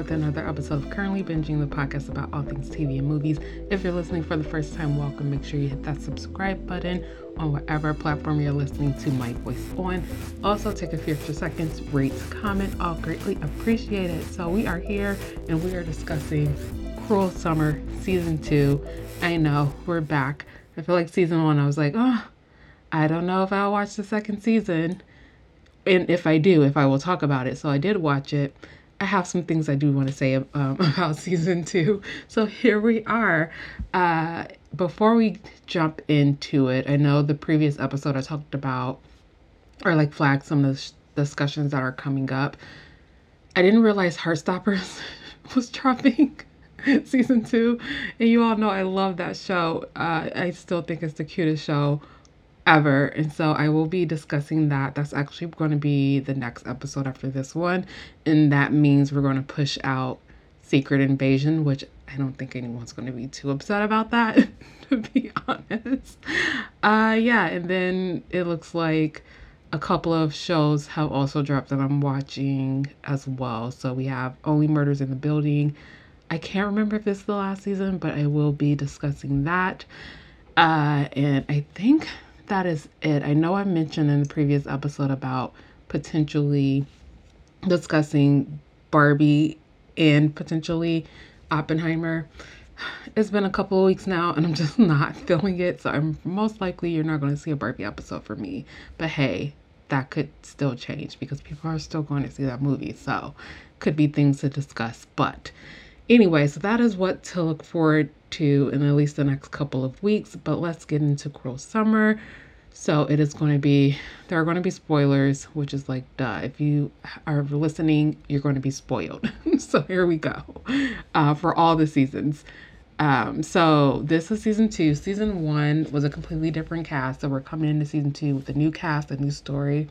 with another episode of Currently Binging, the podcast about all things TV and movies. If you're listening for the first time, welcome. Make sure you hit that subscribe button on whatever platform you're listening to my voice on. Also, take a few extra seconds, rate, comment, all greatly appreciate it. So, we are here and we are discussing Cruel Summer Season 2. I know, we're back. I feel like Season 1, I was like, oh, I don't know if I'll watch the second season. And if I do, if I will talk about it. So, I did watch it. I have some things I do want to say um, about season two. So here we are. Uh, before we jump into it, I know the previous episode I talked about or like flagged some of the sh- discussions that are coming up. I didn't realize Heartstoppers was dropping season two, and you all know I love that show. Uh, I still think it's the cutest show ever. And so I will be discussing that. That's actually going to be the next episode after this one. And that means we're going to push out Secret Invasion, which I don't think anyone's going to be too upset about that, to be honest. Uh, yeah, and then it looks like a couple of shows have also dropped that I'm watching as well. So we have Only Murders in the Building. I can't remember if this is the last season, but I will be discussing that. Uh, and I think that is it. I know I mentioned in the previous episode about potentially discussing Barbie and potentially Oppenheimer. It's been a couple of weeks now and I'm just not feeling it. So I'm most likely you're not going to see a Barbie episode for me. But hey, that could still change because people are still going to see that movie. So could be things to discuss. But anyway, so that is what to look forward to in at least the next couple of weeks. But let's get into Cruel Summer. So it is going to be, there are going to be spoilers, which is like, duh. If you are listening, you're going to be spoiled. so here we go uh, for all the seasons. Um, so this is season two. Season one was a completely different cast. So we're coming into season two with a new cast, a new story.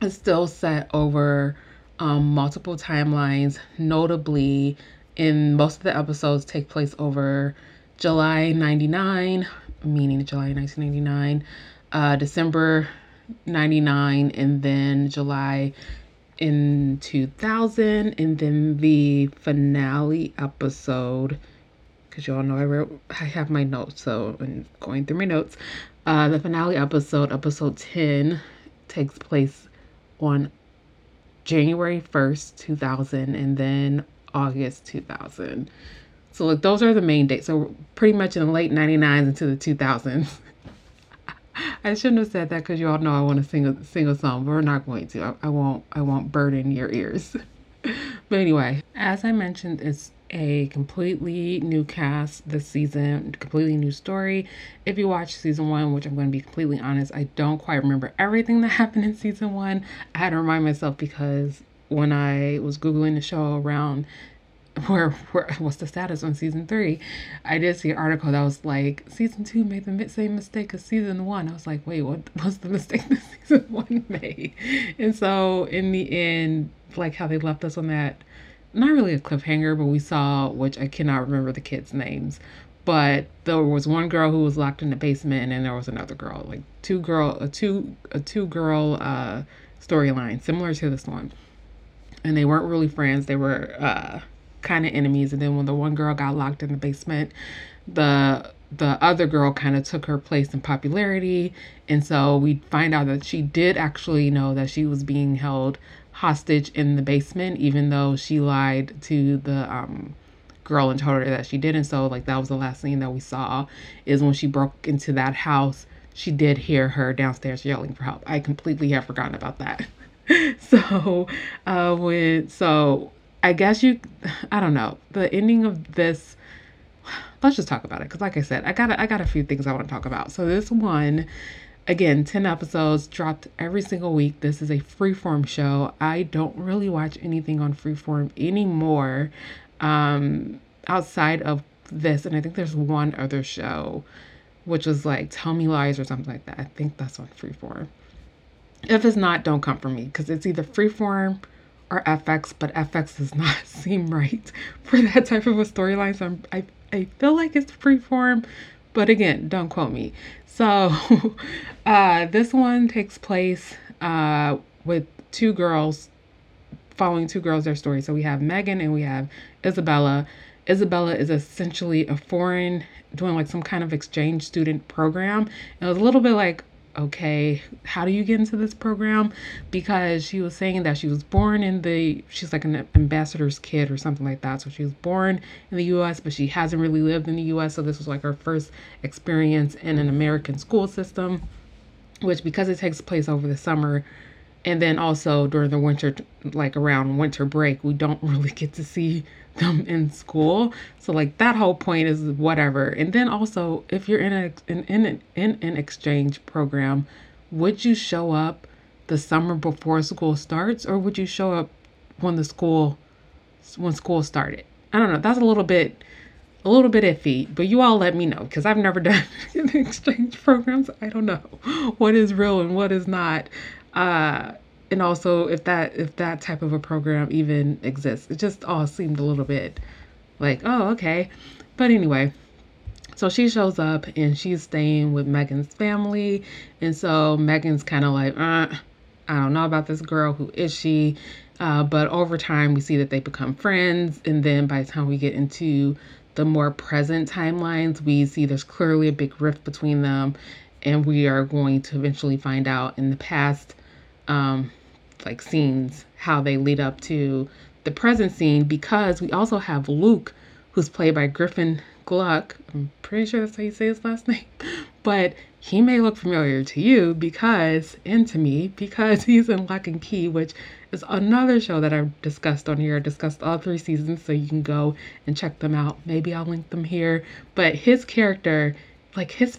It's still set over um, multiple timelines, notably in most of the episodes take place over July 99, meaning July 1999, uh, December 99, and then July in 2000, and then the finale episode. Because y'all know I wrote, I have my notes, so I'm going through my notes. Uh, the finale episode, episode 10, takes place on January 1st, 2000, and then August 2000. So like those are the main dates. So pretty much in the late 99s into the 2000s. I shouldn't have said that because you all know I want to sing a sing a song, but we're not going to. I, I won't I won't burden your ears. but anyway, as I mentioned, it's a completely new cast this season, completely new story. If you watch season one, which I'm going to be completely honest, I don't quite remember everything that happened in season one. I had to remind myself because when I was Googling the show around where, where what's the status on season three i did see an article that was like season two made the same mistake as season one. I was like wait what was the mistake that season one made? And so in the end like how they left us on that not really a cliffhanger but we saw which i cannot remember the kids names but there was one girl who was locked in the basement and then there was another girl like two girl a two a two girl uh storyline similar to this one and they weren't really friends they were uh kind of enemies. And then when the one girl got locked in the basement, the the other girl kind of took her place in popularity. And so we find out that she did actually know that she was being held hostage in the basement, even though she lied to the um, girl and told her that she didn't. So, like, that was the last scene that we saw is when she broke into that house. She did hear her downstairs yelling for help. I completely have forgotten about that. so, uh, when so I guess you, I don't know, the ending of this. Let's just talk about it because, like I said, I got I got a few things I want to talk about. So this one, again, ten episodes dropped every single week. This is a freeform show. I don't really watch anything on freeform anymore, um, outside of this, and I think there's one other show, which was like Tell Me Lies or something like that. I think that's on freeform. If it's not, don't come for me because it's either freeform or FX, but FX does not seem right for that type of a storyline. So I'm, I, I feel like it's freeform, but again, don't quote me. So uh, this one takes place uh, with two girls following two girls, their story. So we have Megan and we have Isabella. Isabella is essentially a foreign, doing like some kind of exchange student program. It was a little bit like, okay, how do you get into this program? Because she was saying that she was born in the, she's like an ambassador's kid or something like that. So she was born in the US, but she hasn't really lived in the US. So this was like her first experience in an American school system, which because it takes place over the summer, and then also during the winter like around winter break we don't really get to see them in school. So like that whole point is whatever. And then also if you're in a in in an, in an exchange program would you show up the summer before school starts or would you show up when the school when school started? I don't know. That's a little bit a little bit iffy but you all let me know because i've never done exchange programs. I don't know what is real and what is not. Uh, and also if that if that type of a program even exists it just all seemed a little bit like oh okay. But anyway so she shows up and she's staying with megan's family. And so megan's kind of like uh, i don't know about this girl. Who is she? Uh, but over time we see that they become friends. And then by the time we get into the more present timelines we see there's clearly a big rift between them. And we are going to eventually find out in the past um, like scenes how they lead up to the present scene because we also have Luke, who's played by Griffin Gluck. I'm pretty sure that's how you say his last name, but he may look familiar to you because, and to me, because he's in Locke and Key, which is another show that I've discussed on here. I discussed all three seasons, so you can go and check them out. Maybe I'll link them here. But his character, like his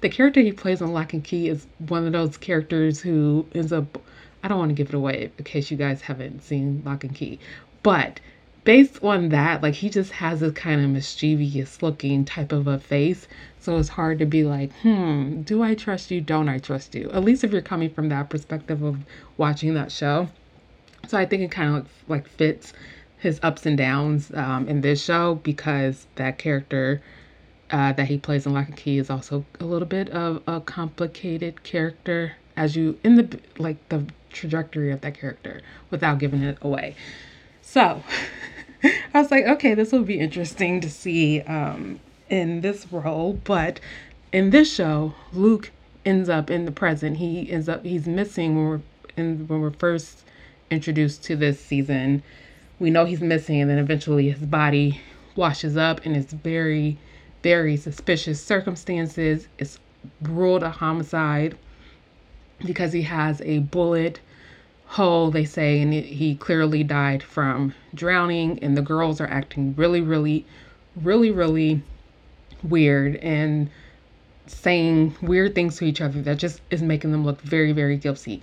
the character he plays on Locke and Key is one of those characters who ends up I don't want to give it away in case you guys haven't seen Locke and Key. But based on that, like he just has this kind of mischievous looking type of a face. So it's hard to be like, hmm, do I trust you? Don't I trust you? At least if you're coming from that perspective of watching that show. So I think it kind of like fits his ups and downs um, in this show because that character uh, that he plays in Locke and Key is also a little bit of a complicated character as you in the like the trajectory of that character without giving it away. So I was like, okay, this will be interesting to see um, in this role. But in this show, Luke ends up in the present. He ends up he's missing when we're in when we're first introduced to this season. We know he's missing, and then eventually his body washes up, and it's very, very suspicious circumstances. It's ruled a homicide because he has a bullet hole, they say, and he clearly died from drowning. And the girls are acting really, really, really, really weird and saying weird things to each other that just is making them look very, very guilty.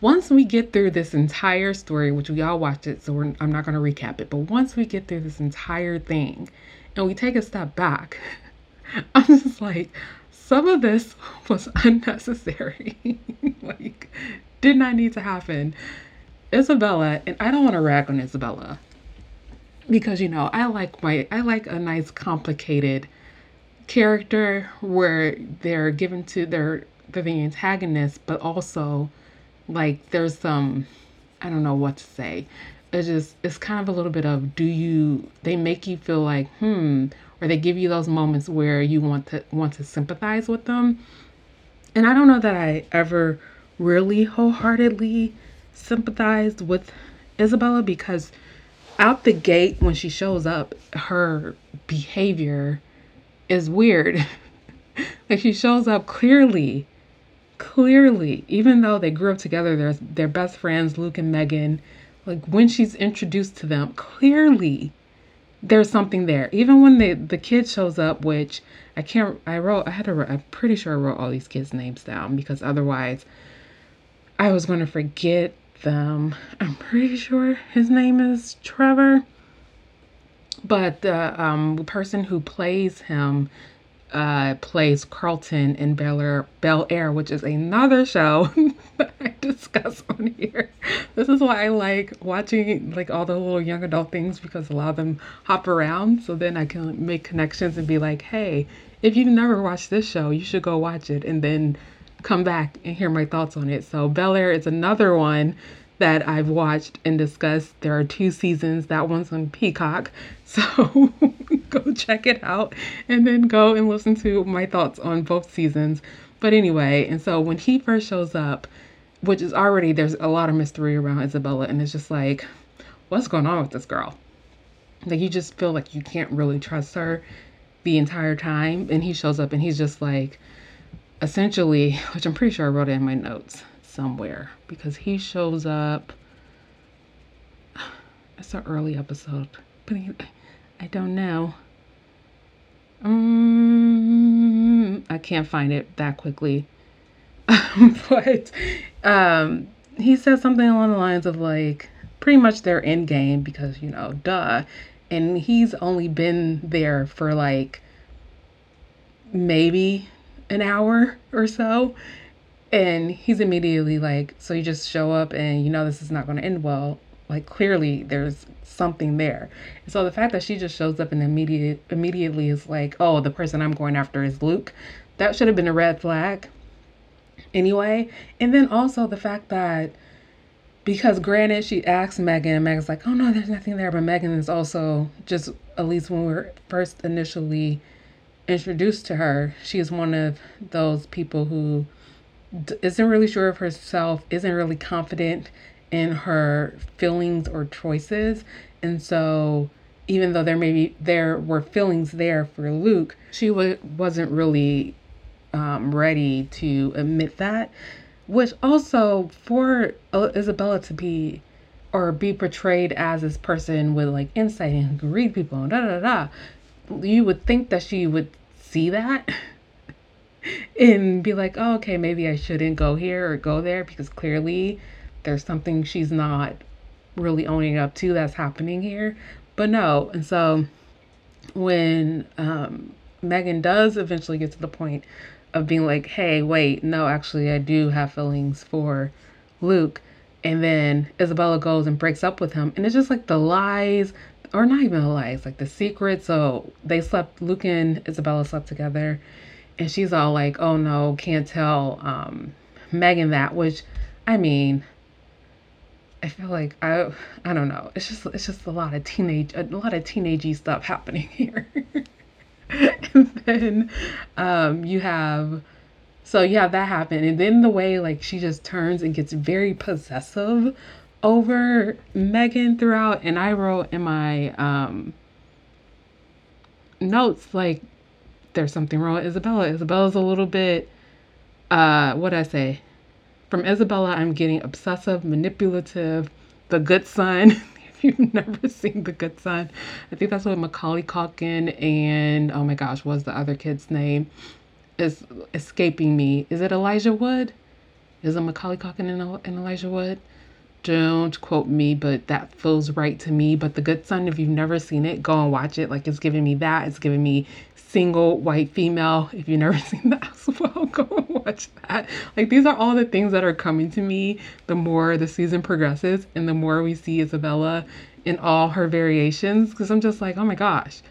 Once we get through this entire story, which we all watched it, so I'm not going to recap it, but once we get through this entire thing and we take a step back, I'm just like, some of this was unnecessary. like, did not need to happen. Isabella, and I don't want to rag on Isabella because you know I like my I like a nice complicated character where they're given to their they're the antagonist, but also like there's some I don't know what to say. It's just it's kind of a little bit of do you they make you feel like hmm or they give you those moments where you want to want to sympathize with them. And I don't know that I ever really wholeheartedly sympathized with Isabella because out the gate when she shows up, her behavior is weird. like she shows up clearly, clearly, even though they grew up together, they're they're best friends, Luke and Megan. Like when she's introduced to them, clearly there's something there. Even when the the kid shows up, which I can't, I wrote, I had to, I'm pretty sure I wrote all these kids' names down because otherwise I was going to forget them. I'm pretty sure his name is Trevor. But the um, person who plays him uh, plays Carlton in Bel Air, which is another show that I discuss on here. This is why I like watching like all the little young adult things because a lot of them hop around. So then I can make connections and be like, hey, if you've never watched this show, you should go watch it and then come back and hear my thoughts on it. So Bel Air is another one that I've watched and discussed. There are two seasons. That one's on Peacock. So go check it out and then go and listen to my thoughts on both seasons. But anyway, and so when he first shows up, which is already there's a lot of mystery around Isabella, and it's just like, what's going on with this girl? Like you just feel like you can't really trust her the entire time. And he shows up and he's just like, essentially, which I'm pretty sure I wrote it in my notes somewhere because he shows up. It's an early episode, but he, I don't know. Um, I can't find it that quickly. but um, he says something along the lines of like, pretty much their end game because, you know, duh. And he's only been there for like maybe an hour or so. And he's immediately like, so you just show up and you know this is not going to end well. Like clearly there's something there. So the fact that she just shows up and immediate immediately is like, oh, the person I'm going after is Luke. That should have been a red flag anyway. And then also the fact that because granted she asks Megan and Megan's like, oh no, there's nothing there, but Megan is also just at least when we are first initially introduced to her, she is one of those people who isn't really sure of herself, isn't really confident in her feelings or choices. And so even though there maybe there were feelings there for Luke, she w- wasn't really um, ready to admit that. Which also for Isabella to be or be portrayed as this person with like insight and who can read people da da da, you would think that she would see that and be like, oh, okay, maybe I shouldn't go here or go there because clearly there's something she's not really owning up to that's happening here. But no. And so when um, Megan does eventually get to the point of being like, hey, wait, no, actually, I do have feelings for Luke. And then Isabella goes and breaks up with him. And it's just like the lies, or not even the lies, like the secret. So they slept, Luke and Isabella slept together. And she's all like, oh no, can't tell um, Megan that, which I mean, I feel like I I don't know. It's just it's just a lot of teenage a lot of teenagey stuff happening here. and then um, you have so have that happen and then the way like she just turns and gets very possessive over Megan throughout and I wrote in my um, notes like there's something wrong with Isabella. Isabella's a little bit uh what I say? From Isabella I'm getting obsessive, manipulative, the good son. if you've never seen The Good Son, I think that's what Macaulay Culkin and oh my gosh, what's the other kid's name? Is escaping me. Is it Elijah Wood? Is it Macaulay Culkin and, and Elijah Wood? Don't quote me, but that feels right to me. But The Good Son, if you've never seen it, go and watch it. Like it's giving me that. It's giving me single white female. If you've never seen that as well, go and watch that. Like these are all the things that are coming to me the more the season progresses and the more we see Isabella in all her variations. Because I'm just like, oh my gosh,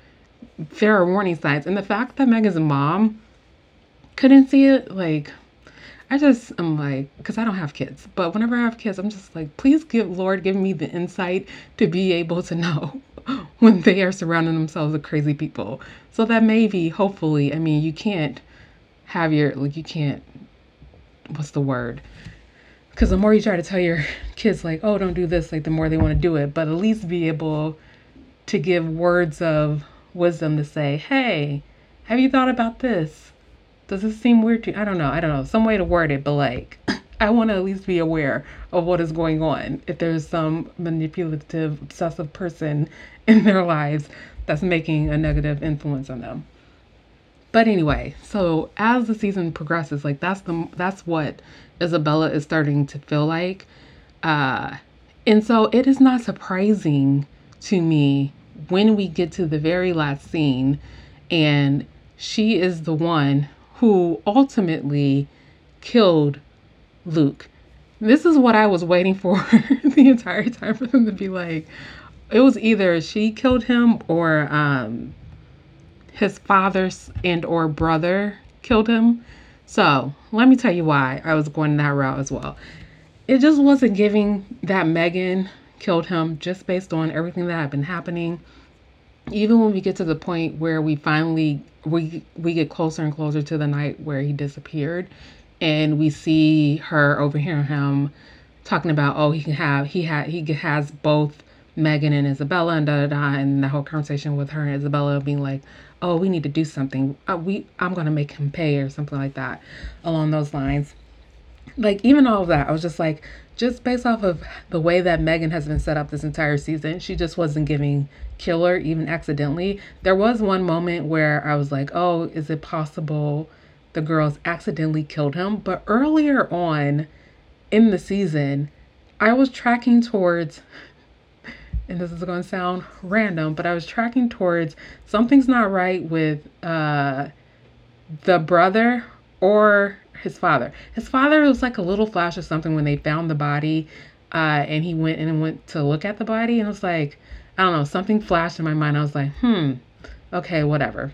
there are warning signs. And the fact that Megan's mom couldn't see it, like I just am like, because I don't have kids, but whenever I have kids, I'm just like, please give Lord, give me the insight to be able to know when they are surrounding themselves with crazy people. So that maybe, hopefully, I mean, you can't have your, like, you can't, what's the word? Because the more you try to tell your kids, like, oh, don't do this, like, the more they want to do it, but at least be able to give words of wisdom to say, hey, have you thought about this? Does this seem weird to you? I don't know. I don't know. Some way to word it, but like, I want to at least be aware of what is going on. If there's some manipulative, obsessive person in their lives that's making a negative influence on them. But anyway, so as the season progresses, like that's the that's what Isabella is starting to feel like. Uh, and so it is not surprising to me when we get to the very last scene and she is the one who ultimately killed Luke. This is what I was waiting for the entire time for them to be like, it was either she killed him or um, his father and or brother killed him. So let me tell you why I was going that route as well. it just wasn't giving that Megan killed him just based on everything that had been happening. Even when we get to the point where we finally we we get closer and closer to the night where he disappeared and we see her overhearing him talking about oh he can have he had he has both Megan and Isabella and da da da and the whole conversation with her and Isabella being like oh we need to do something. Uh, we I'm gonna make him pay or something like that along those lines. Like even all of that I was just like just based off of the way that Megan has been set up this entire season she just wasn't giving killer even accidentally. There was one moment where I was like oh is it possible the girls accidentally killed him? But earlier on in the season, I was tracking towards, and this is going to sound random, but I was tracking towards something's not right with uh, the brother or his father. His father was like a little flash of something when they found the body, uh, and he went and went to look at the body, and it was like, I don't know, something flashed in my mind. I was like, hmm, okay, whatever.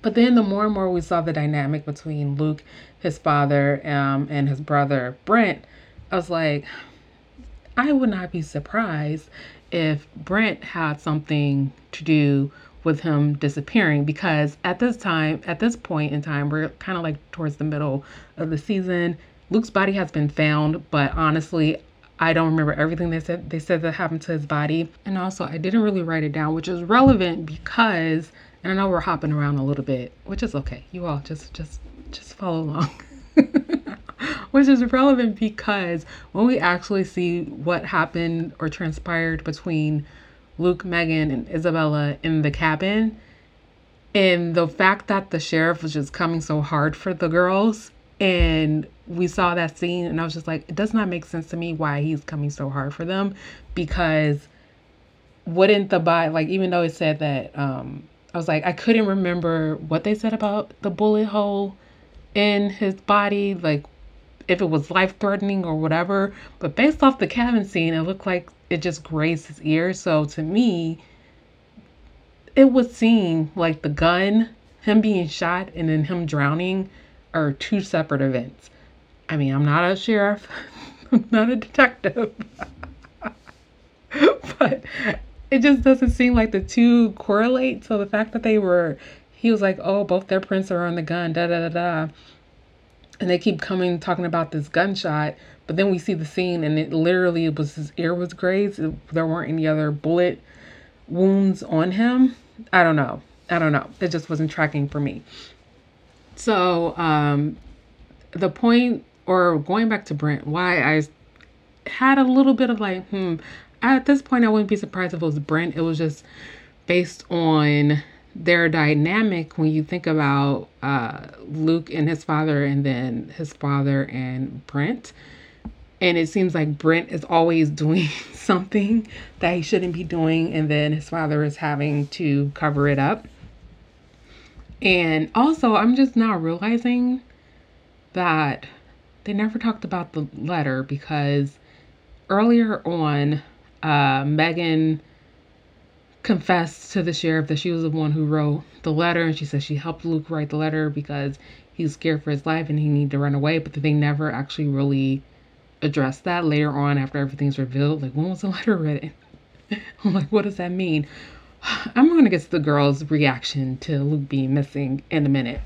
But then the more and more we saw the dynamic between Luke, his father, um, and his brother Brent, I was like, I would not be surprised if Brent had something to do with him disappearing because at this time, at this point in time, we're kind of like towards the middle of the season. Luke's body has been found, but honestly, I don't remember everything they said they said that happened to his body. And also I didn't really write it down, which is relevant because and I know we're hopping around a little bit, which is okay. You all just just just follow along. which is relevant because when we actually see what happened or transpired between Luke, Megan, and Isabella in the cabin, and the fact that the sheriff was just coming so hard for the girls, and we saw that scene, and I was just like, it does not make sense to me why he's coming so hard for them because wouldn't the buy like even though it said that um I was like, I couldn't remember what they said about the bullet hole in his body, like if it was life threatening or whatever. But based off the cabin scene, it looked like it just grazed his ear. So to me, it would seem like the gun, him being shot, and then him drowning are two separate events. I mean, I'm not a sheriff, I'm not a detective. but it just doesn't seem like the two correlate. So the fact that they were, he was like, oh, both their prints are on the gun, da da da da. And they keep coming talking about this gunshot, but then we see the scene and it literally was his ear was grazed. There weren't any other bullet wounds on him. I don't know. I don't know. It just wasn't tracking for me. So um, the point, or going back to Brent, why I had a little bit of like, hmm, at this point, I wouldn't be surprised if it was Brent. It was just based on their dynamic when you think about uh, Luke and his father, and then his father and Brent. And it seems like Brent is always doing something that he shouldn't be doing, and then his father is having to cover it up. And also, I'm just now realizing that they never talked about the letter because earlier on, uh, Megan confessed to the sheriff that she was the one who wrote the letter, and she said she helped Luke write the letter because he was scared for his life and he needed to run away. But they never actually really addressed that later on after everything's revealed. Like, when was the letter written? I'm like, what does that mean? I'm going to get to the girl's reaction to Luke being missing in a minute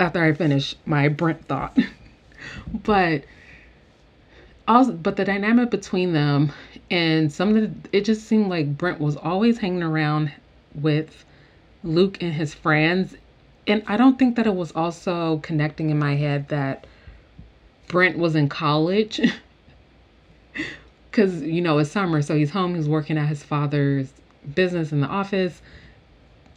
after I finish my Brent thought. but also, but the dynamic between them and some of the, it just seemed like Brent was always hanging around with Luke and his friends. And I don't think that it was also connecting in my head that Brent was in college. Because, you know, it's summer, so he's home, he's working at his father's business in the office.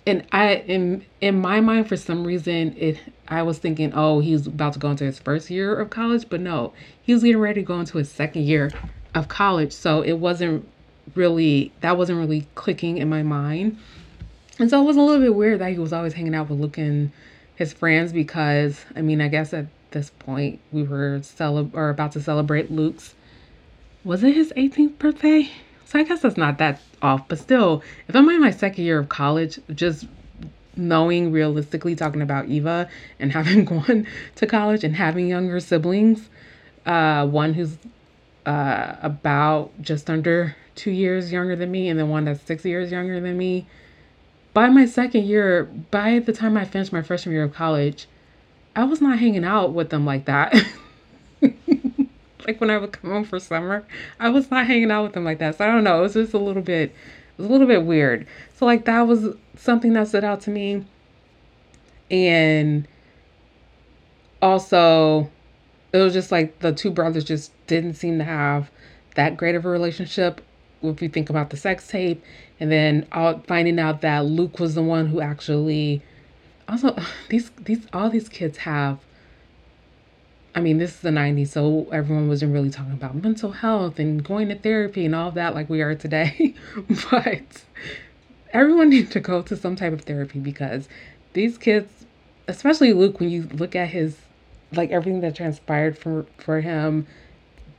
And I, in in my mind, for some reason, it I was thinking, oh, he's about to go into his first year of college, but no, he was getting ready to go into his second year of college. So it wasn't really, that wasn't really clicking in my mind. And so it was a little bit weird that he was always hanging out with Luke and his friends because, I mean, I guess at this point we were celeb- or about to celebrate Luke's, was it his 18th birthday? So I guess that's not that off, but still, if I'm in my second year of college, just knowing realistically talking about Eva and having gone to college and having younger siblings, uh, one who's uh, about just under two years younger than me, and then one that's six years younger than me. By my second year, by the time I finished my freshman year of college, I was not hanging out with them like that. like when I would come home for summer, I was not hanging out with them like that. So I don't know. It was just a little bit, it was a little bit weird. So like that was something that stood out to me. And also, it was just like the two brothers just didn't seem to have that great of a relationship. If you think about the sex tape, and then all, finding out that Luke was the one who actually, also these these all these kids have I mean, this is the 90s, so everyone wasn't really talking about mental health and going to therapy and all that like we are today. but everyone needs to go to some type of therapy because these kids, especially Luke, when you look at his, like everything that transpired for, for him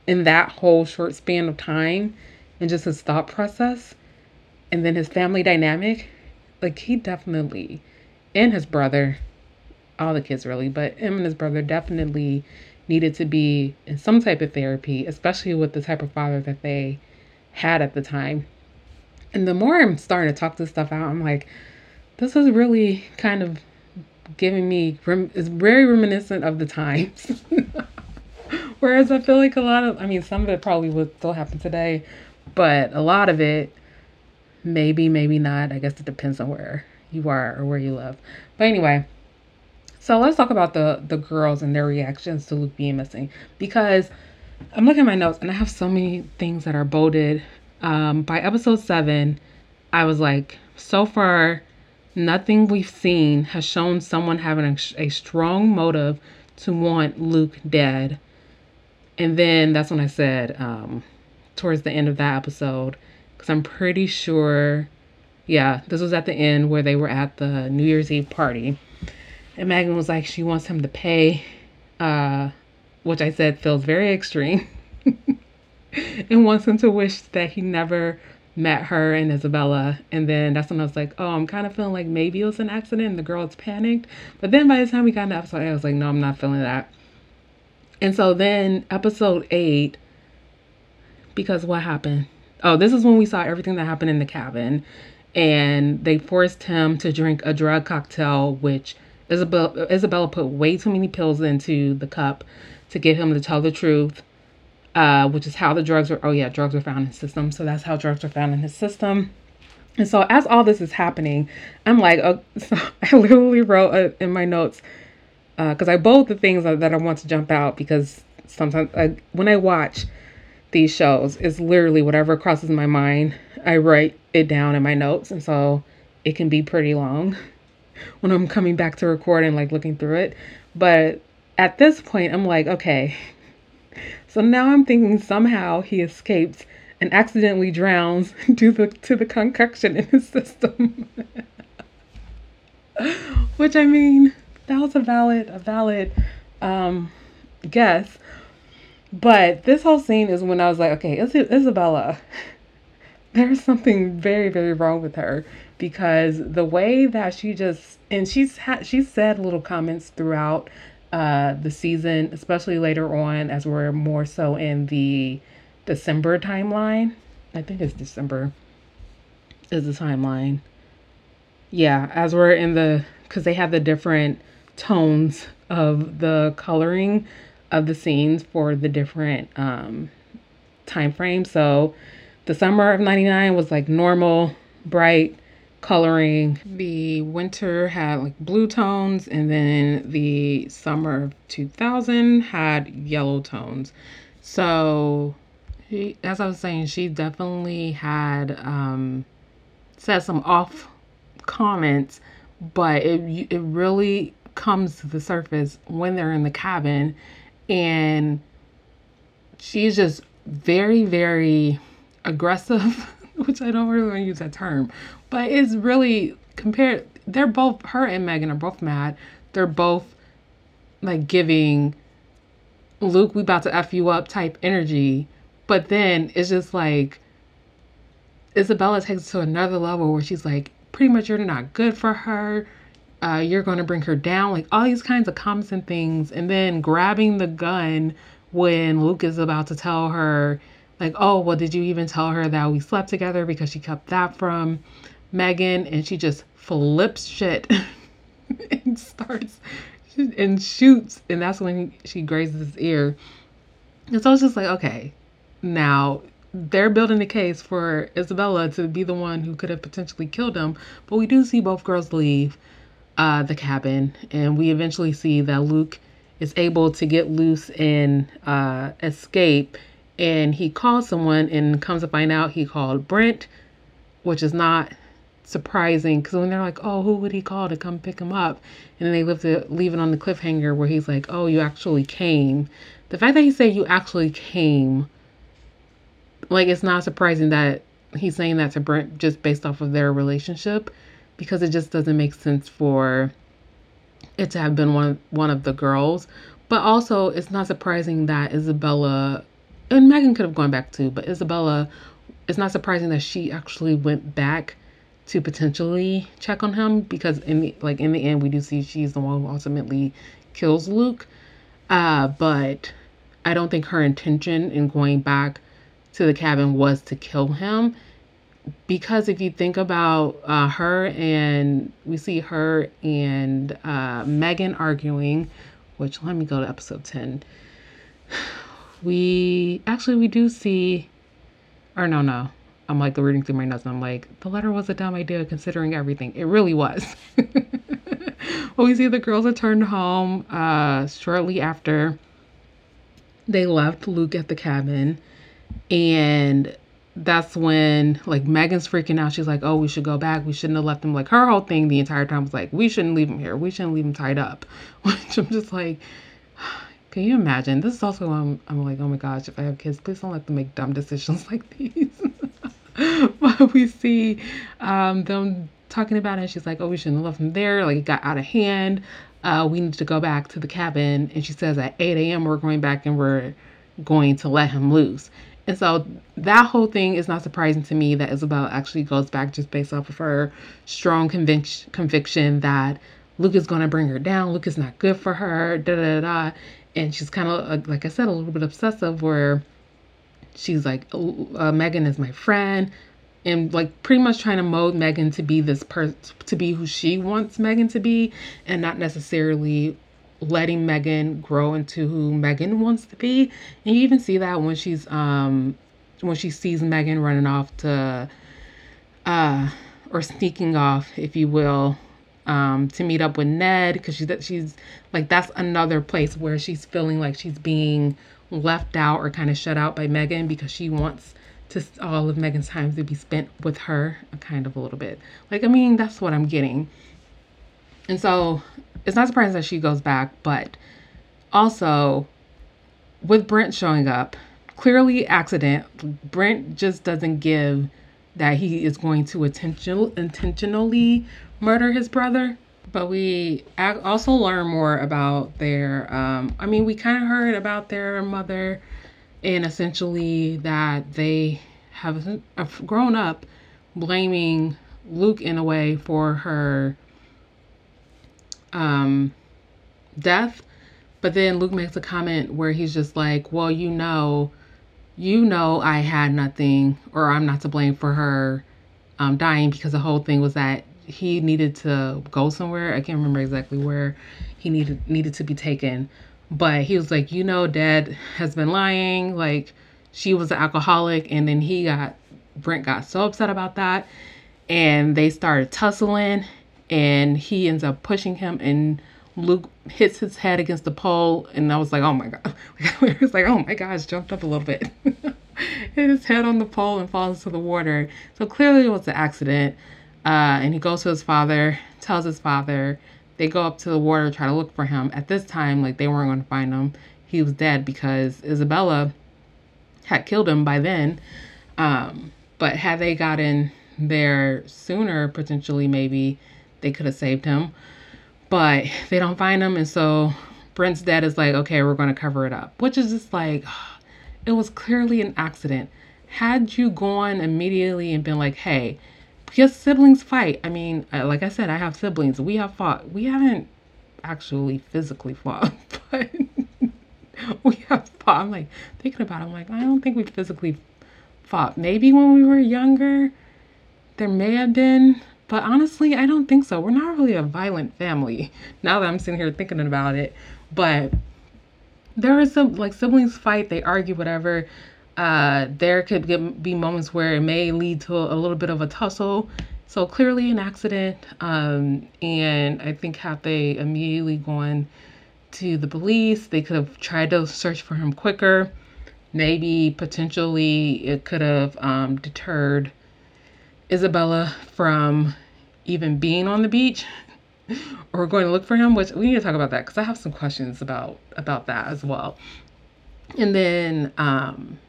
in that whole short span of time and just his thought process and then his family dynamic, like he definitely, and his brother, all the kids really, but him and his brother definitely needed to be in some type of therapy, especially with the type of father that they had at the time. And the more I'm starting to talk this stuff out, I'm like, this is really kind of giving me, it's very reminiscent of the times. Whereas I feel like a lot of, I mean, some of it probably would still happen today, but a lot of it, maybe, maybe not. I guess it depends on where you are or where you live. But anyway, so let's talk about the the girls and their reactions to Luke being missing because I'm looking at my notes and I have so many things that are bolded. Um, by episode seven, I was like, so far, nothing we've seen has shown someone having a, a strong motive to want Luke dead. And then that's when I said, um, towards the end of that episode, because I'm pretty sure, yeah, this was at the end where they were at the New Year's Eve party and Megan was like, she wants him to pay, uh, which I said feels very extreme, and wants him to wish that he never met her and Isabella. And then that's when I was like, oh, I'm kind of feeling like maybe it was an accident and the girl's panicked. But then by the time we got into episode eight, I was like, no, I'm not feeling that. And so then episode eight, because what happened? Oh, this is when we saw everything that happened in the cabin. And they forced him to drink a drug cocktail, which Isabella, Isabella put way too many pills into the cup to get him to tell the truth, uh, which is how the drugs were. Oh, yeah, drugs were found in his system. So that's how drugs were found in his system. And so as all this is happening, I'm like, oh, so I literally wrote uh, in my notes because uh, I bold the things that, that I want to jump out because sometimes I, when I watch these shows, it's literally whatever crosses my mind. I write it down in my notes, and so it can be pretty long when I'm coming back to record and like looking through it. But at this point, I'm like, okay. So now I'm thinking somehow he escapes and accidentally drowns due to, to the concoction in his system. Which I mean, that was a valid, a valid um, guess. But this whole scene is when I was like, okay, Isabella, there's something very, very wrong with her because the way that she just and she's had she's said little comments throughout uh the season, especially later on as we're more so in the December timeline. I think it's December is the timeline. Yeah, as we're in the because they have the different tones of the coloring of the scenes for the different um time frames. So the summer of 99 was like normal, bright, coloring. The winter had like blue tones, and then the summer of 2000 had yellow tones. So, as I was saying, she definitely had um, said some off comments, but it it really comes to the surface when they're in the cabin, and she's just very very aggressive. which I don't really want to use that term, but it's really compared. They're both her and Megan are both mad. They're both like giving Luke, we about to f you up type energy, but then it's just like Isabella takes it to another level where she's like, pretty much you're not good for her. Uh, you're going to bring her down, like all these kinds of comments and things, and then grabbing the gun when Luke is about to tell her, like, oh, well, did you even tell her that we slept together because she kept that from Megan? And she just flips shit and starts and shoots. And that's when she grazes his ear. And so it's just like, okay, now they're building a case for Isabella to be the one who could have potentially killed him. But we do see both girls leave uh, the cabin, and we eventually see that Luke is able to get loose and uh, escape. And he calls someone, and comes to find out he called Brent, which is not surprising because when they're like, "Oh, who would he call to come pick him up?" and then they leave it leave it on the cliffhanger where he's like, "Oh, you actually came." The fact that he said you actually came like it's not surprising that he's saying that to Brent just based off of their relationship because it just doesn't make sense for it to have been one one of the girls. But also it's not surprising that Isabella and Megan could have gone back too, but Isabella it's not surprising that she actually went back to potentially check on him because in the, like in the end we do see she's the one who ultimately kills Luke. Uh, but I don't think her intention in going back to the cabin was to kill him. Because if you think about uh, her and we see her and uh, Megan arguing, which let me go to episode 10. We actually, we do see, or no, no. I'm like reading through my notes and I'm like, the letter was a dumb idea considering everything. It really was. well, we see the girls returned home uh, shortly after they left Luke at the cabin. And that's when like Megan's freaking out. She's like, "Oh, we should go back. We shouldn't have left him." Like her whole thing the entire time was like, "We shouldn't leave him here. We shouldn't leave him tied up." Which I'm just like, can you imagine? This is also I'm, I'm like, oh my gosh, if I have kids, please don't let them make dumb decisions like these. but we see um, them talking about it. She's like, "Oh, we shouldn't have left him there. Like it got out of hand. Uh, we need to go back to the cabin." And she says, "At 8 a.m. we're going back and we're going to let him loose." And so that whole thing is not surprising to me that Isabel actually goes back just based off of her strong convic- conviction that Luke is going to bring her down. Luke is not good for her. Da da da. And she's kind of, uh, like I said, a little bit obsessive where she's like, uh, Megan is my friend. And like pretty much trying to mold Megan to be this person, to be who she wants Megan to be, and not necessarily letting Megan grow into who Megan wants to be. And you even see that when she's um when she sees Megan running off to uh or sneaking off, if you will, um, to meet up with Ned because she's she's like that's another place where she's feeling like she's being left out or kind of shut out by Megan because she wants to all of Megan's time to be spent with her, kind of a little bit. Like I mean, that's what I'm getting. And so it's not surprising that she goes back, but also with Brent showing up, clearly accident. Brent just doesn't give that he is going to intentional, intentionally murder his brother. But we also learn more about their, um, I mean, we kind of heard about their mother and essentially that they have grown up blaming Luke in a way for her um, death. But then Luke makes a comment where he's just like, well, you know, you know, I had nothing or I'm not to blame for her um, dying because the whole thing was that he needed to go somewhere. I can't remember exactly where he needed needed to be taken, but he was like, you know, Dad has been lying. Like she was an alcoholic, and then he got Brent got so upset about that, and they started tussling, and he ends up pushing him and Luke hits his head against the pole and I was like, oh my god. it was like, oh my gosh, jumped up a little bit. hit his head on the pole and falls into the water. So clearly it was an accident. Uh, and he goes to his father, tells his father. They go up to the water, try to look for him. At this time, like they weren't going to find him. He was dead because Isabella had killed him by then. Um, but had they gotten there sooner, potentially, maybe they could have saved him. But they don't find him. And so Brent's dad is like, okay, we're going to cover it up, which is just like, it was clearly an accident. Had you gone immediately and been like, hey, because siblings fight. I mean, uh, like I said, I have siblings. We have fought. We haven't actually physically fought, but we have fought. I'm like thinking about. It, I'm like I don't think we physically fought. Maybe when we were younger, there may have been, but honestly, I don't think so. We're not really a violent family. Now that I'm sitting here thinking about it, but there is some like siblings fight, they argue, whatever. Uh, there could be moments where it may lead to a, a, little bit of a tussle. So clearly an accident. Um, and I think had they immediately gone to the police, they could have tried to search for him quicker. Maybe potentially it could have um, deterred Isabella from even being on the beach or going to look for him, which we need to talk about that because I have some questions about about that as well. And then um,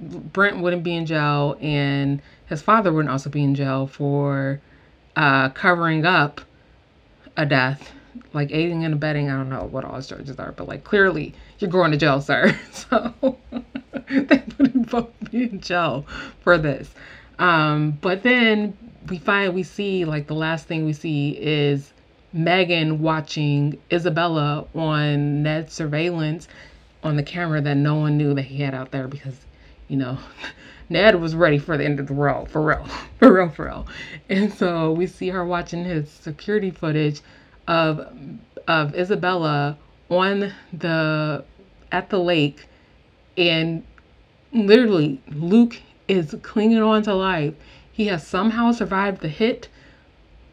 Brent wouldn't be in jail, and his father wouldn't also be in jail for uh, covering up a death, like aiding and abetting. I don't know what all his charges are, but like clearly you're going to jail, sir. So they wouldn't both be in jail for this. Um, but then we find we see like the last thing we see is Megan watching Isabella on Ned's surveillance on the camera that no one knew that he had out there because, you know, Ned was ready for the end of the world, for real, for real, for real. And so we see her watching his security footage of of Isabella on the at the lake and literally Luke is clinging on to life. He has somehow survived the hit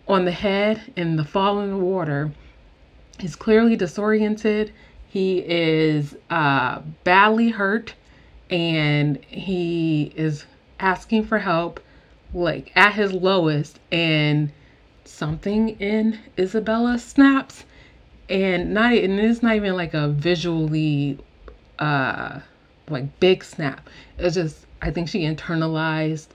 on the head and the fall in the water. He's clearly disoriented. He is uh, badly hurt and he is asking for help, like at his lowest. And something in Isabella snaps. And not and it's not even like a visually uh like big snap. It's just I think she internalized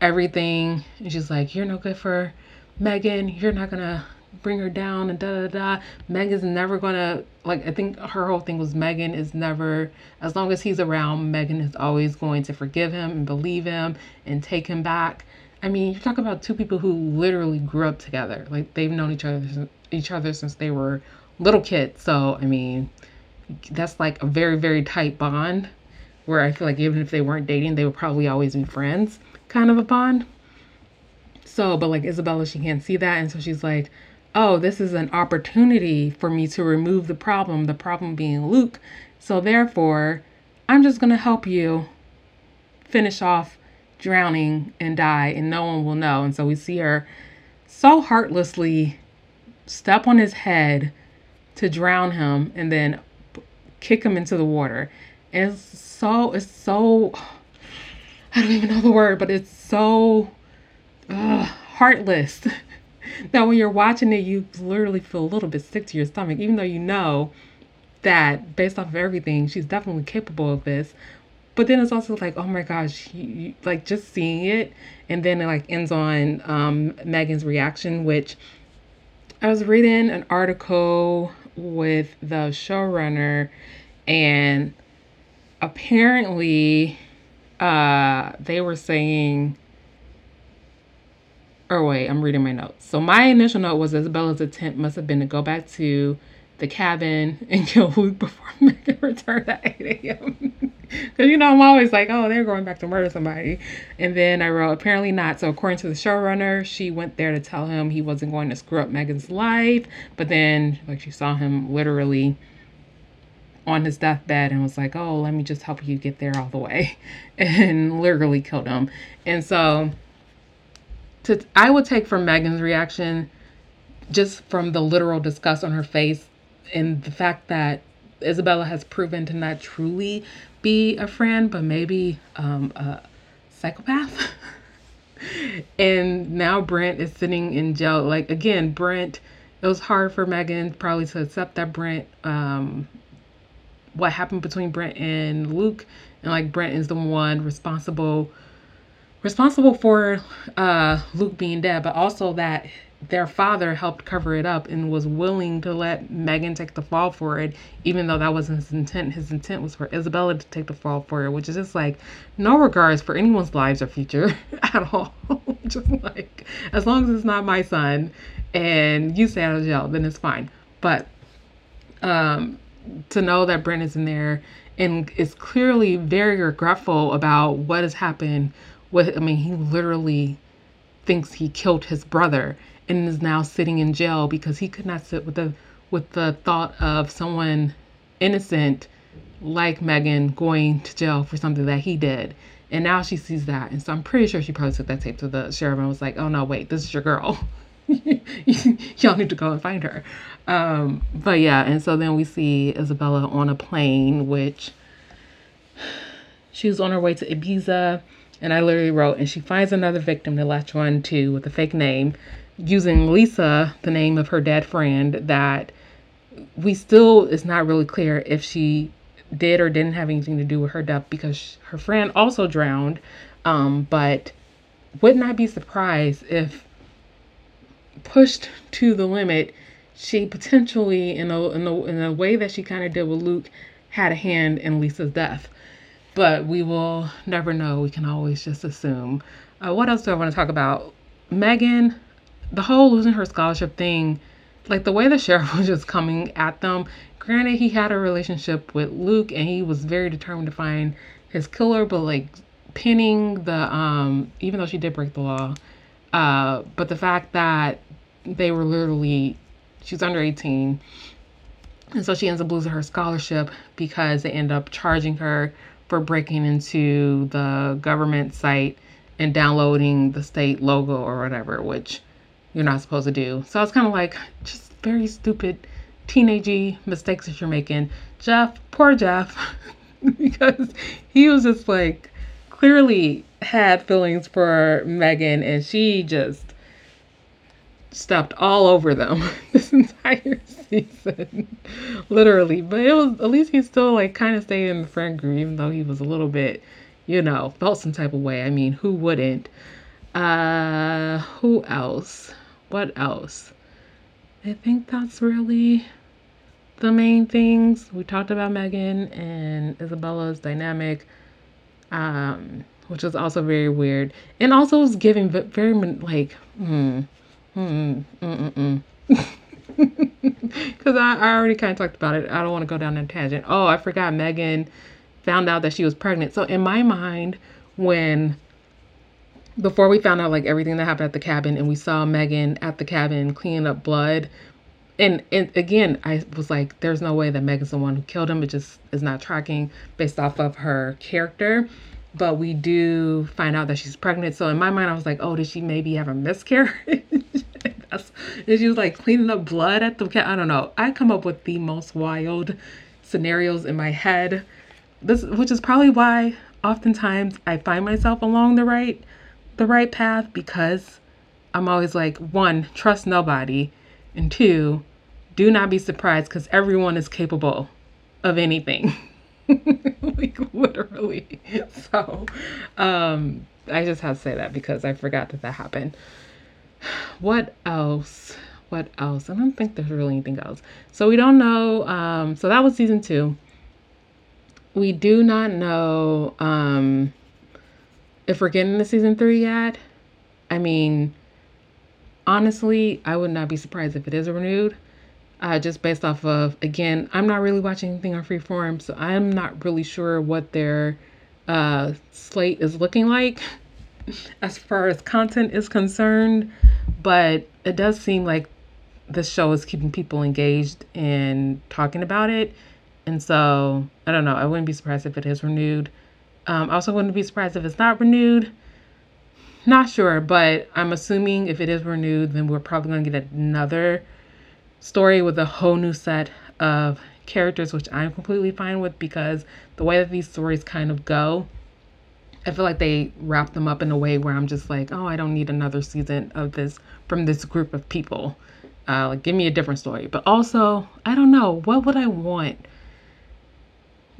everything. And she's like, You're no good for Megan, you're not gonna bring her down and da da da. Megan's never gonna like. I think her whole thing was Megan is never, as long as he's around, Megan is always going to forgive him and believe him and take him back. I mean, you're talking about two people who literally grew up together. Like they've known each other each other since they were little kids. So I mean, that's like a very very tight bond. Where I feel like even if they weren't dating, they would probably always be friends, kind of a bond. So, but like Isabella, she can't see that. And so she's like, oh, this is an opportunity for me to remove the problem, the problem being Luke. So, therefore, I'm just going to help you finish off drowning and die, and no one will know. And so we see her so heartlessly step on his head to drown him and then kick him into the water. And it's so, it's so, I don't even know the word, but it's so ugh, heartless that when you're watching it, you literally feel a little bit sick to your stomach, even though you know that based off of everything, she's definitely capable of this. But then it's also like, oh my gosh, like just seeing it, and then it like ends on um, Megan's reaction, which I was reading an article with the showrunner, and apparently, uh, they were saying or wait, I'm reading my notes. So my initial note was Isabella's attempt must have been to go back to the cabin and kill Luke before Megan returned at 8 a.m. Because, you know, I'm always like, oh, they're going back to murder somebody. And then I wrote, apparently not. So, according to the showrunner, she went there to tell him he wasn't going to screw up Megan's life. But then, like, she saw him literally on his deathbed and was like, oh, let me just help you get there all the way. And literally killed him. And so to I would take from Megan's reaction just from the literal disgust on her face and the fact that Isabella has proven to not truly be a friend, but maybe um, a psychopath. and now Brent is sitting in jail. Like again, Brent. It was hard for Megan probably to accept that Brent. Um, what happened between Brent and Luke, and like Brent is the one responsible responsible for uh, Luke being dead, but also that their father helped cover it up and was willing to let Megan take the fall for it, even though that wasn't his intent. His intent was for Isabella to take the fall for it, which is just like no regards for anyone's lives or future at all. just like as long as it's not my son and you stay out of jail, then it's fine. But um, to know that Brent is in there and is clearly very regretful about what has happened. What I mean, he literally thinks he killed his brother and is now sitting in jail because he could not sit with the with the thought of someone innocent like Megan going to jail for something that he did. And now she sees that. And so I'm pretty sure she probably took that tape to the sheriff and was like, oh no, wait, this is your girl. Y'all need to go and find her. Um, but yeah, and so then we see Isabella on a plane, which she was on her way to Ibiza. And I literally wrote, and she finds another victim to latch on to with a fake name, using Lisa, the name of her dead friend, that we still it's not really clear if she did or didn't have anything to do with her death because her friend also drowned. Um, but wouldn't I be surprised if pushed to the limit, she potentially, in a, in a, in a way that she kind of did with Luke, had a hand in Lisa's death. But we will never know. We can always just assume. Uh, what else do I want to talk about? Megan, the whole losing her scholarship thing, like the way the sheriff was just coming at them granted he had a relationship with Luke and he was very determined to find his killer, but like pinning the um even though she did break the law, uh, but the fact that they were literally she was under 18 and so she ends up losing her scholarship because they end up charging her for breaking into the government site and downloading the state logo or whatever, which you're not supposed to do. So it's kind of like just very stupid teenagey mistakes that you're making. Jeff, poor Jeff, because he was just like clearly had feelings for Megan and she just stepped all over them this entire season. Literally. But it was at least he still like kind of stayed in the friend group, even though he was a little bit, you know, felt some type of way. I mean, who wouldn't? Uh who else? What else? I think that's really the main things. We talked about Megan and Isabella's dynamic, um, which was also very weird. And also was giving very, like, hmm, hmm, mm, mm, Because I, I already kind of talked about it. I don't want to go down that tangent. Oh, I forgot Megan found out that she was pregnant. So in my mind, when before we found out like everything that happened at the cabin and we saw Megan at the cabin cleaning up blood and and again I was like there's no way that Megan's the one who killed him it just is not tracking based off of her character but we do find out that she's pregnant so in my mind I was like oh did she maybe have a miscarriage and she was like cleaning up blood at the cat I don't know I come up with the most wild scenarios in my head this which is probably why oftentimes I find myself along the right the right path because I'm always like, one, trust nobody, and two, do not be surprised because everyone is capable of anything. like literally. So, um, I just have to say that because I forgot that that happened. What else? What else? I don't think there's really anything else. So we don't know. Um, so that was season two. We do not know um, if we're getting to season three yet, I mean, honestly, I would not be surprised if it is renewed. Uh, just based off of, again, I'm not really watching anything on Freeform, so I'm not really sure what their uh, slate is looking like as far as content is concerned. But it does seem like the show is keeping people engaged and talking about it. And so, I don't know, I wouldn't be surprised if it is renewed. Um, I also wouldn't be surprised if it's not renewed. Not sure, but I'm assuming if it is renewed, then we're probably going to get another story with a whole new set of characters, which I'm completely fine with because the way that these stories kind of go, I feel like they wrap them up in a way where I'm just like, oh, I don't need another season of this from this group of people. Uh, like, give me a different story. But also, I don't know, what would I want?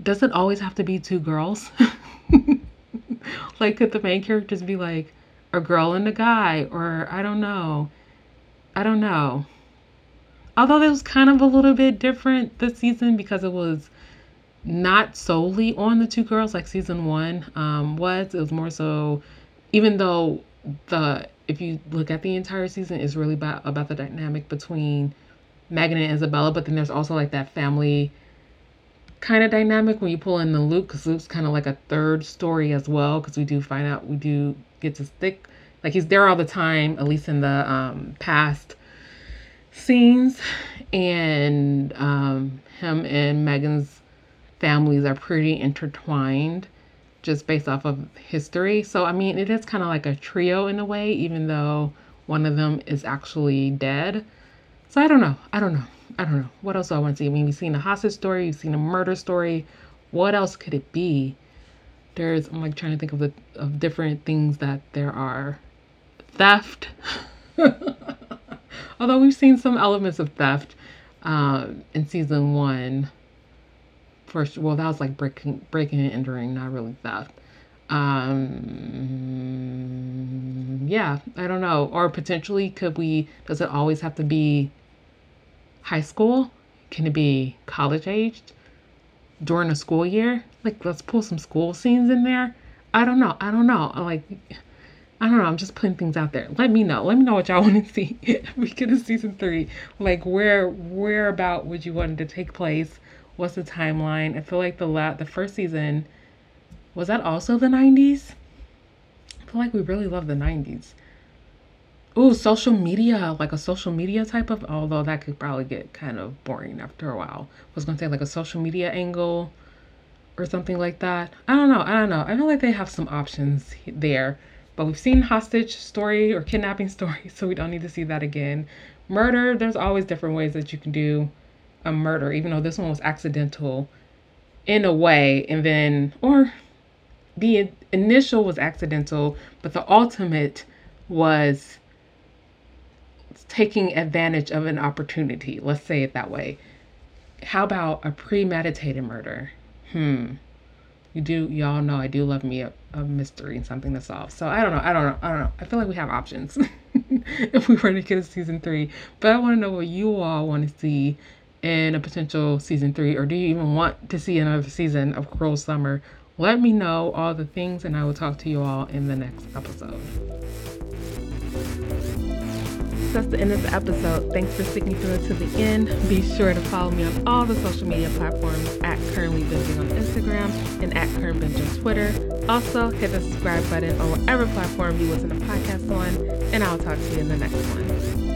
Does it always have to be two girls? like, could the main characters be like a girl and a guy? Or I don't know. I don't know. Although it was kind of a little bit different this season because it was not solely on the two girls like season one um, was. It was more so, even though the if you look at the entire season, is really about about the dynamic between Megan and Isabella. But then there's also like that family kind of dynamic when you pull in the Luke, because Luke's kind of like a third story as well, because we do find out we do get to stick like he's there all the time, at least in the um, past scenes, and um, him and Megan's families are pretty intertwined just based off of history. So, I mean, it is kind of like a trio in a way, even though one of them is actually dead. So, I don't know. I don't know. I don't know. What else do I want to see? I mean, we've seen a hostage story, we've seen a murder story. What else could it be? There's, I'm like trying to think of the of different things that there are. Theft. Although we've seen some elements of theft um, in season one. First, well, that was like breaking, breaking and entering, not really theft. Um, yeah, I don't know. Or potentially, could we? Does it always have to be high school? Can it be college aged during a school year? Like, let's pull some school scenes in there. I don't know. I don't know. Like, I don't know. I'm just putting things out there. Let me know. Let me know what y'all want to see we get a season three. Like, where, where about would you want it to take place? What's the timeline? I feel like the la- the first season was that also the 90s. I feel like we really love the 90s. Ooh, social media, like a social media type of, although that could probably get kind of boring after a while. I was gonna say like a social media angle or something like that. I don't know. I don't know. I feel like they have some options there, but we've seen hostage story or kidnapping story, so we don't need to see that again. Murder, there's always different ways that you can do a murder, even though this one was accidental in a way, and then, or the initial was accidental, but the ultimate was taking advantage of an opportunity. Let's say it that way. How about a premeditated murder? Hmm. You do, y'all know I do love me a, a mystery and something to solve. So I don't know. I don't know. I don't know. I feel like we have options if we were to get a season three. But I want to know what you all want to see in a potential season three, or do you even want to see another season of Cruel Summer? Let me know all the things, and I will talk to you all in the next episode that's the end of the episode. Thanks for sticking through it to the end. Be sure to follow me on all the social media platforms at Currently Binging on Instagram and at Current Binge on Twitter. Also, hit the subscribe button on whatever platform you listen to podcasts on, and I'll talk to you in the next one.